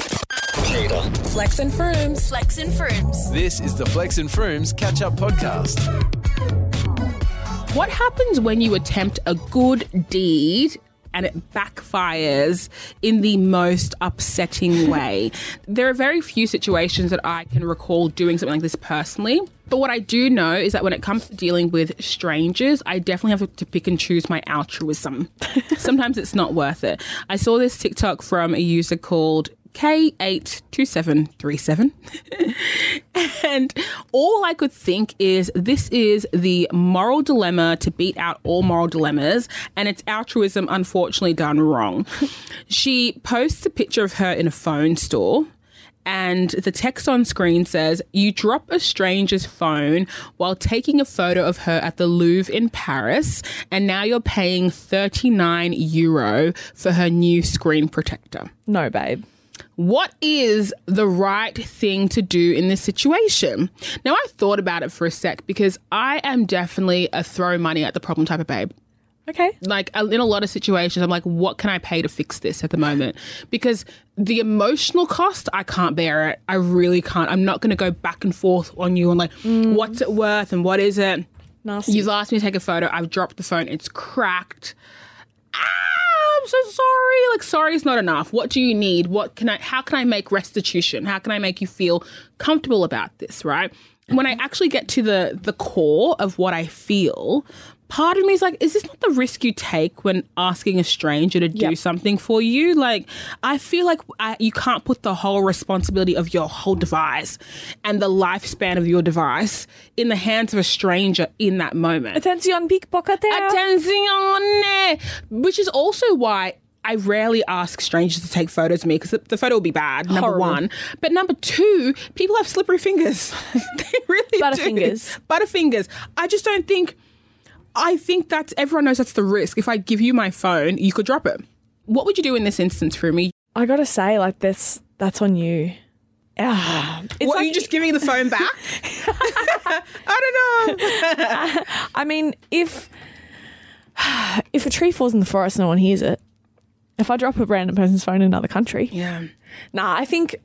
Hater. Flex and Froomes. Flex and Froomes. This is the Flex and Froomes Catch Up Podcast. What happens when you attempt a good deed and it backfires in the most upsetting way? there are very few situations that I can recall doing something like this personally. But what I do know is that when it comes to dealing with strangers, I definitely have to pick and choose my altruism. Sometimes it's not worth it. I saw this TikTok from a user called K82737. and all I could think is this is the moral dilemma to beat out all moral dilemmas, and it's altruism unfortunately done wrong. she posts a picture of her in a phone store. And the text on screen says, You drop a stranger's phone while taking a photo of her at the Louvre in Paris, and now you're paying 39 euro for her new screen protector No, babe. What is the right thing to do in this situation? Now, I thought about it for a sec because I am definitely a throw money at the problem type of babe. Okay. Like uh, in a lot of situations, I'm like, what can I pay to fix this at the moment? Because the emotional cost, I can't bear it. I really can't. I'm not going to go back and forth on you and like, what's it worth and what is it? Nasty. You've asked me to take a photo. I've dropped the phone. It's cracked. I'm so sorry. Like, sorry is not enough. What do you need? What can I? How can I make restitution? How can I make you feel comfortable about this? Right. When I actually get to the the core of what I feel, part of me is like, is this not the risk you take when asking a stranger to do Yep. something for you? Like, I feel like I, you can't put the whole responsibility of your whole device and the lifespan of your device in the hands of a stranger in that moment. Attention, pickpocketer. Attenzione! Which is also why I rarely ask strangers to take photos of me because the, the photo will be bad, number Horrible. one. But number two, people have slippery fingers. they really butter do. Butterfingers. Butterfingers. I just don't think, I think that everyone knows that's the risk. If I give you my phone, you could drop it. What would you do in this instance for me? I gotta say, like this, that's on you. Ah, it's what, are you just giving the phone back? I don't know. I mean, if if a tree falls in the forest, no one hears it. If I drop a random person's phone in another country, Yeah. nah, I think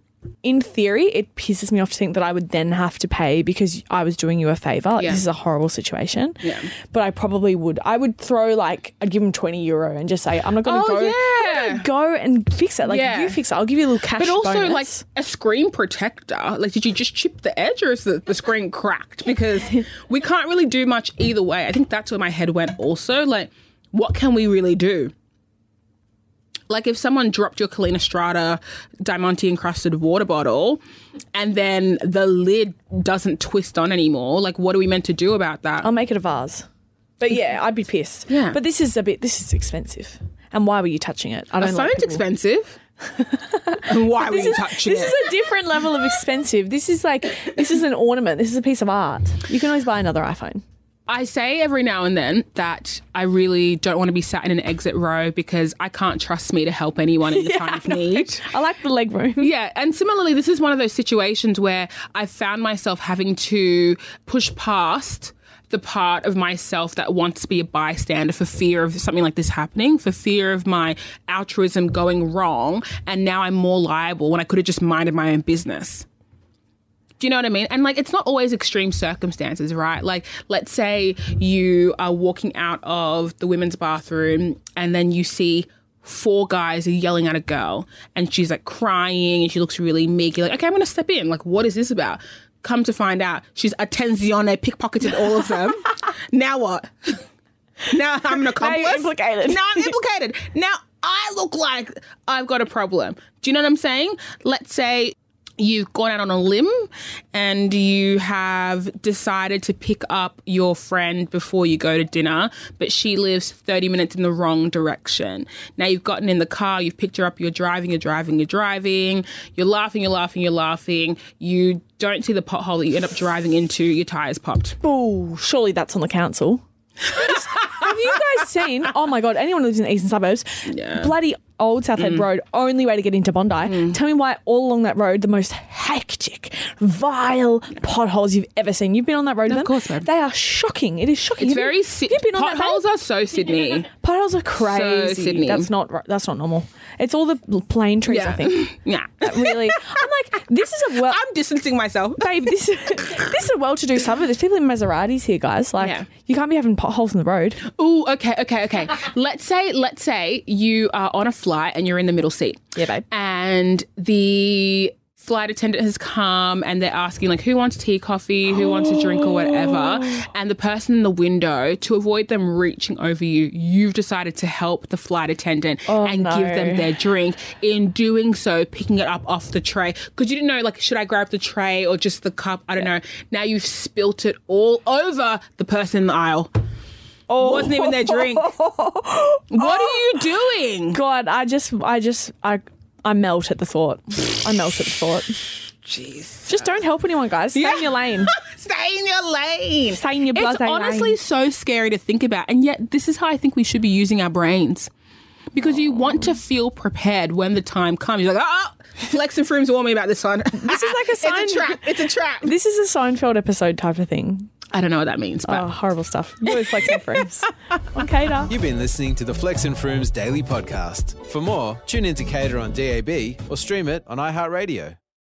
in theory it pisses me off to think that I would then have to pay because I was doing you a favor. Like, Yeah. This is a horrible situation. Yeah. But I probably would. I would throw like I'd give him twenty euro and just say I'm not going to Oh, go. yeah. Gonna go and fix it. Like Yeah. you fix it. I'll give you a little cash. But also, bonus. like a screen protector. Like, did you just chip the edge, or is the, the screen cracked? Because we can't really do much either way. I think that's where my head went. Also, like, what can we really do? Like, if someone dropped your Kalina Strata Diamante encrusted water bottle, and then the lid doesn't twist on anymore, like, what are we meant to do about that? I'll make it a vase. But yeah, I'd be pissed. Yeah. But this is a bit. This is expensive. And why were you touching it? I don't. like phone's people- expensive. and why were This you is, touching this it? is a different level of expensive. This is like this is an ornament. This is a piece of art. You can always buy another iPhone. I say every now and then that I really don't want to be sat in an exit row because I can't trust me to help anyone in the time of need. I like the leg room. Yeah, and similarly, this is one of those situations where I found myself having to push past the part of myself that wants to be a bystander for fear of something like this happening, for fear of my altruism going wrong, and now I'm more liable when I could have just minded my own business. Do you know what I mean? And like, it's not always extreme circumstances, right? Like, let's say you are walking out of the women's bathroom and then you see four guys are yelling at a girl and she's like crying and she looks really meek. You're like, okay, I'm going to step in. Like, what is this about? Come to find out, she's attenzione, pickpocketed all of them. now what? Now I'm an accomplice. Now implicated. Now I'm implicated. Now I look like I've got a problem. Do you know what I'm saying? Let's say you've gone out on a limb and you have decided to pick up your friend before you go to dinner, but she lives 30 minutes in the wrong direction. Now you've gotten in the car, you've picked her up, you're driving, you're driving, you're driving, you're laughing, you're laughing, you're laughing. You don't see the pothole that you end up driving into, your tires popped. Oh, surely that's on the council. Have you guys seen? Oh my god! Anyone who lives in the eastern suburbs, Yeah. bloody Old South Head Mm. Road, only way to get into Bondi. Tell me why all along that road, the most hectic, vile potholes you've ever seen. You've been on that road, Of course, babe. They are shocking. It is shocking. It's Have you- very si- You've been on that potholes are so Sydney. Potholes are crazy. Sydney. That's not. That's not normal. It's all the plane trees. I think. yeah. Really, I'm like, this is a well. I'm distancing myself. Babe, this this is a well-to-do suburb. There's people in Maseratis here, guys. Like, Yeah. you can't be having potholes in the road. Ooh, okay, okay, okay. let's say, let's say you are on a flight and you're in the middle seat. Yeah, babe. And the flight attendant has come and they're asking like who wants tea coffee who wants a drink or whatever. Oh. And the person in the window to avoid them reaching over you you've decided to help the flight attendant oh, and give them their drink. In doing so picking it up off the tray. Because you didn't know like should i grab the tray or just the cup? I don't know. Now you've spilt it all over the person in the aisle. Oh, wasn't even their drink. What are oh. you doing? God, I just, I just, I, I melt at the thought. I melt at the thought. jeez Just don't help anyone, guys. Stay in your lane. Stay in your lane. Stay in your It's honestly lane. so scary to think about, and yet this is how I think we should be using our brains. Because you want to feel prepared when the time comes. You're like, ah, Flex and Froomes warned me about this one. This is like a sign. It's a trap. It's a trap. This is a Seinfeld episode type of thing. I don't know what that means, but Oh, horrible stuff. You with Flex and Froomes. On CADA. You've been listening to the Flex and Froomes daily podcast. For more, tune in to CADA on DAB or stream it on iHeartRadio.